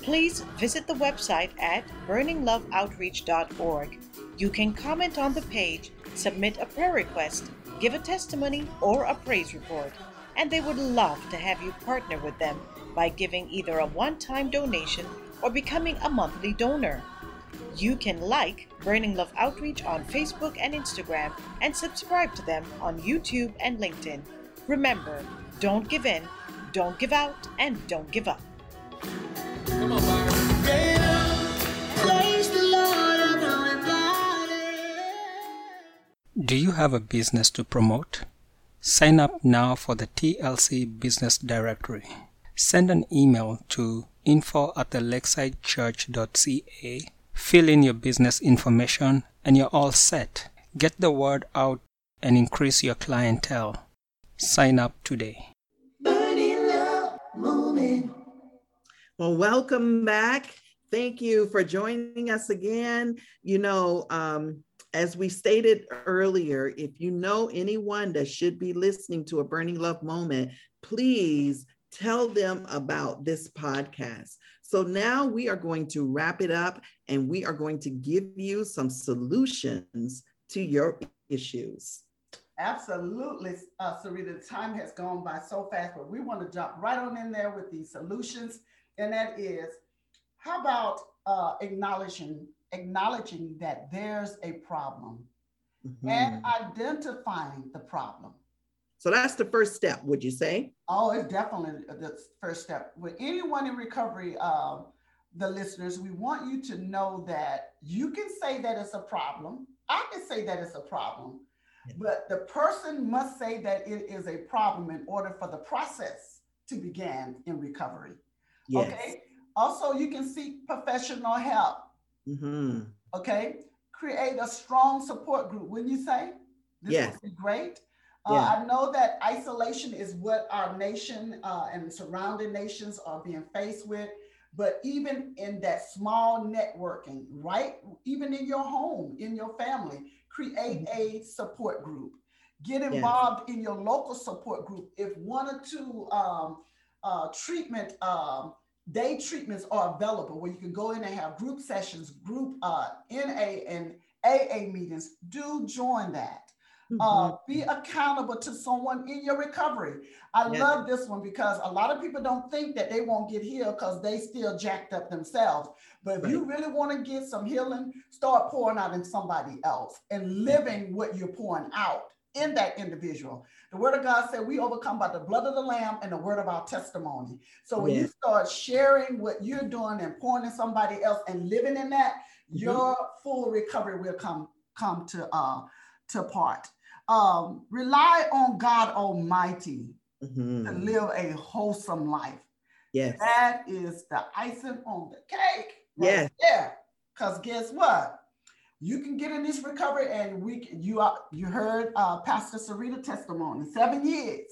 please visit the website at burningloveoutreach.org. You can comment on the page, submit a prayer request, give a testimony, or a praise report, and they would love to have you partner with them by giving either a one time donation or becoming a monthly donor. You can like Burning Love Outreach on Facebook and Instagram and subscribe to them on YouTube and LinkedIn. Remember, don't give in, don't give out, and don't give up. Do you have a business to promote? Sign up now for the TLC Business Directory. Send an email to info at the lakesidechurch.ca. Fill in your business information and you're all set. Get the word out and increase your clientele. Sign up today. Well, welcome back. Thank you for joining us again. You know, um, as we stated earlier, if you know anyone that should be listening to a Burning Love moment, please tell them about this podcast. So now we are going to wrap it up and we are going to give you some solutions to your issues. Absolutely, uh, Sarita. The time has gone by so fast, but we want to jump right on in there with these solutions, and that is, how about uh, acknowledging acknowledging that there's a problem and Mhm. identifying the problem. So that's the first step, would you say? Oh, it's definitely the first step. With anyone in recovery, um, the listeners, we want you to know that you can say that it's a problem. I can say that it's a problem, but the person must say that it is a problem in order for the process to begin in recovery. Yes. Okay. Also, you can seek professional help. Mhm. Okay. Create a strong support group, wouldn't you say? This Yes. would be great. Uh, Yeah. I know that isolation is what our nation uh, and surrounding nations are being faced with. But even in that small networking, right? Even in your home, in your family, create a support group. Get involved in your local support group. If one or two um, uh, treatment um, day treatments are available where you can go in and have group sessions, group uh, NA and AA meetings, do join that. Uh, Mhm. be accountable to someone in your recovery. I Yes. love this one because a lot of people don't think that they won't get healed because they still jacked up themselves. But if you really want to get some healing, start pouring out in somebody else and living what you're pouring out in that individual. The word of God said we overcome by the blood of the lamb and the word of our testimony. So when you start sharing what you're doing and pouring in somebody else and living in that, Mhm. your full recovery will come come to uh to part. Um, rely on God Almighty mm-hmm. to live a wholesome life. Yes. That is the icing on the cake. Right yes. Yeah. Because guess what? You can get in this recovery, and we you are you heard uh, Pastor Sarita testimony seven years,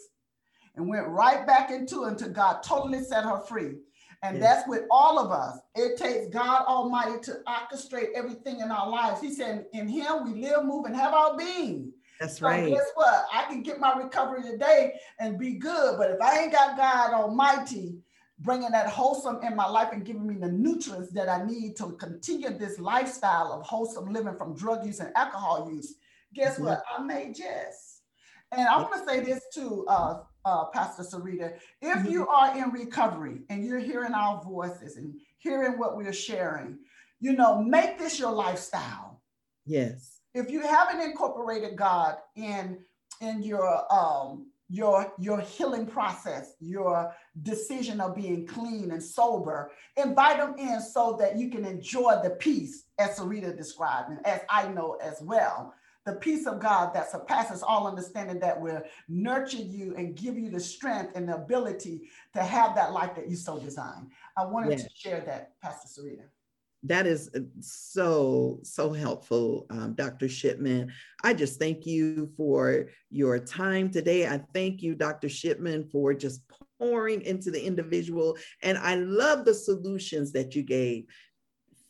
and went right back into it until God totally set her free. And yes. that's with all of us. It takes God Almighty to orchestrate everything in our lives. He said, In Him we live, move, and have our being. That's so right. Guess what? I can get my recovery today and be good. But if I ain't got God Almighty bringing that wholesome in my life and giving me the nutrients that I need to continue this lifestyle of wholesome living from drug use and alcohol use, guess mm-hmm. what? I may just. And I want to say this too, uh, uh, Pastor Sarita. If mm-hmm. you are in recovery and you're hearing our voices and hearing what we're sharing, you know, make this your lifestyle. Yes. If you haven't incorporated God in in your um your your healing process, your decision of being clean and sober, invite them in so that you can enjoy the peace as Sarita described and as I know as well the peace of God that surpasses all understanding that will nurture you and give you the strength and the ability to have that life that you so design. I wanted yes. to share that, Pastor Sarita. That is uh, so, so helpful, um, Dr. Shipman. I just thank you for your time today. I thank you, Dr. Shipman, for just pouring into the individual. And I love the solutions that you gave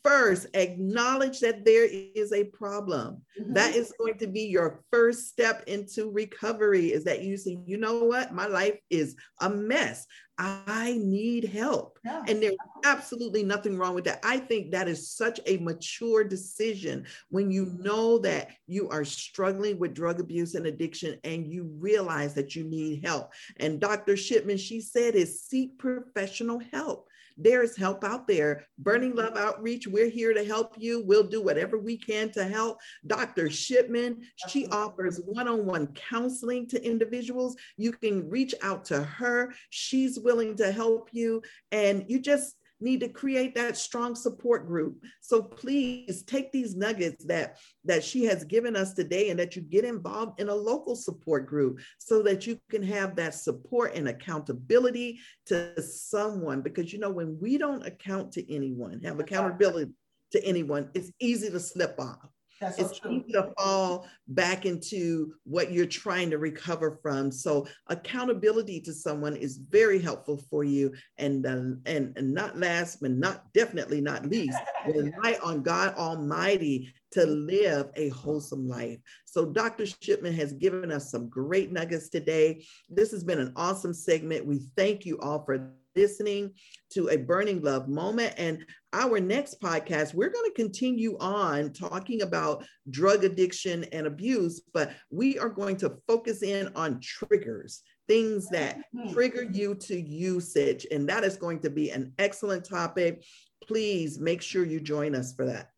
first acknowledge that there is a problem. Mm-hmm. That is going to be your first step into recovery is that you say, you know what? My life is a mess. I need help. Yeah. And there's absolutely nothing wrong with that. I think that is such a mature decision when you know that you are struggling with drug abuse and addiction and you realize that you need help. And Dr. Shipman, she said, is seek professional help. There's help out there. Burning. Love Outreach, we're here to help you. We'll do whatever we can to help. Dr. Shipman, she offers one on one counseling to individuals. You can reach out to her. She's willing to help you. And you just, need to create that strong support group. So please take these nuggets that that she has given us today and that you get involved in a local support group so that you can have that support and accountability to someone because you know when we don't account to anyone, have accountability to anyone, it's easy to slip off. That's it's so easy to fall back into what you're trying to recover from. So accountability to someone is very helpful for you. And uh, and, and not last, but not definitely not least, rely on God Almighty to live a wholesome life. So Dr. Shipman has given us some great nuggets today. This has been an awesome segment. We thank you all for listening to a burning love moment. And our next podcast, we're going to continue on talking about drug addiction and abuse, but we are going to focus in on triggers, things that mm-hmm. trigger you to usage. And that is going to be an excellent topic. Please make sure you join us for that.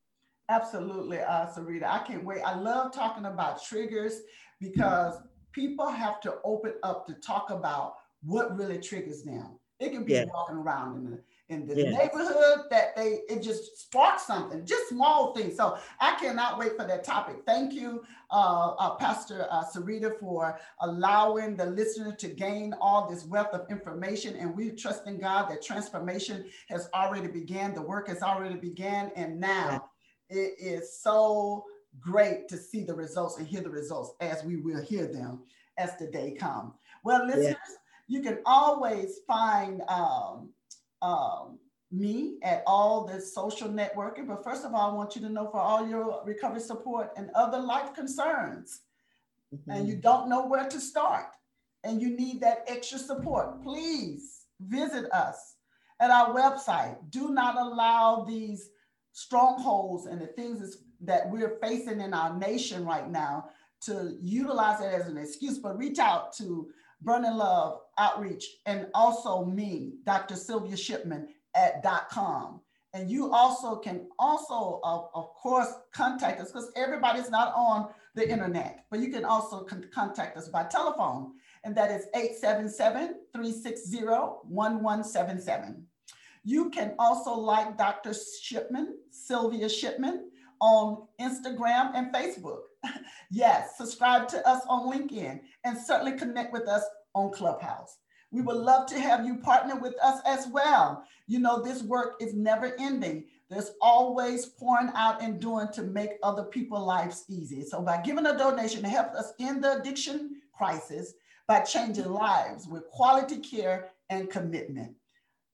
Absolutely, uh, Sarita. I can't wait. I love talking about triggers because people have to open up to talk about what really triggers them. It can be yeah. walking around in the in the yeah. neighborhood that they it just sparks something, just small things. So I cannot wait for that topic. Thank you, uh, uh, Pastor uh, Sarita, for allowing the listener to gain all this wealth of information. And we trust in God that transformation has already began. The work has already began, and now yeah. it is so great to see the results and hear the results as we will hear them as the day come. Well, listeners. Yeah you can always find um, um, me at all the social networking. But first of all, I want you to know for all your recovery support and other life concerns, mm-hmm. and you don't know where to start, and you need that extra support, please visit us at our website. Do not allow these strongholds and the things that we're facing in our nation right now to utilize it as an excuse, but reach out to Burning Love Outreach, and also me, Dr. Sylvia Shipman at .com. And you also can also, uh, of course, contact us because everybody's not on the internet, but you can also con contact us by telephone. And that is 877-360-1177. You can also like Dr. Shipman, Sylvia Shipman, on Instagram and Facebook. yes, subscribe to us on LinkedIn and certainly connect with us on Clubhouse. We would love to have you partner with us as well. You know, this work is never ending. There's always pouring out and doing to make other people's lives easy. So by giving a donation to help us in the addiction crisis, by changing lives with quality care and commitment.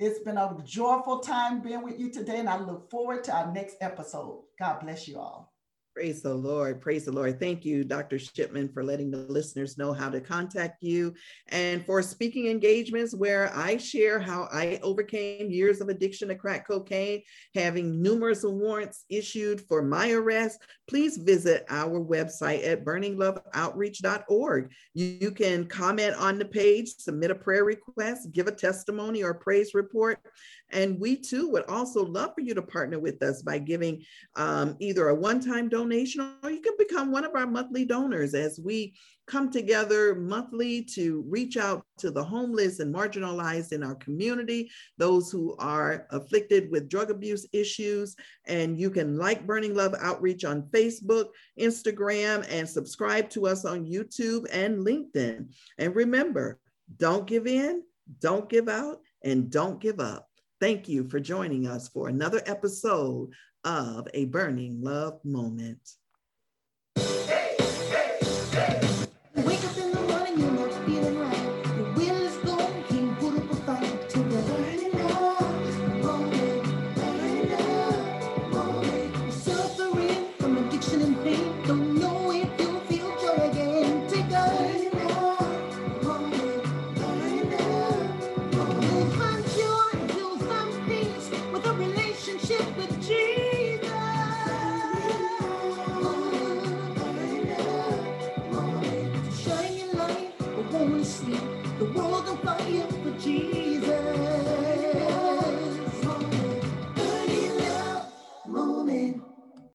It's been a joyful time being with you today, and I look forward to our next episode. God bless you all. Praise the Lord. Praise the Lord. Thank you, Dr. Shipman, for letting the listeners know how to contact you and for speaking engagements where I share how I overcame years of addiction to crack cocaine, having numerous warrants issued for my arrest. Please visit our website at burningloveoutreach.org. You, can comment on the page, submit a prayer request, give a testimony or praise report. And we too would also love for you to partner with us by giving um, either a one time donation or you can become one of our monthly donors as we come together monthly to reach out to the homeless and marginalized in our community, those who are afflicted with drug abuse issues. And you can like Burning Love Outreach on Facebook, Instagram, and subscribe to us on YouTube and LinkedIn. And remember, don't give in, don't give out, and don't give up. Thank you for joining us for another episode of A Burning Love Moment.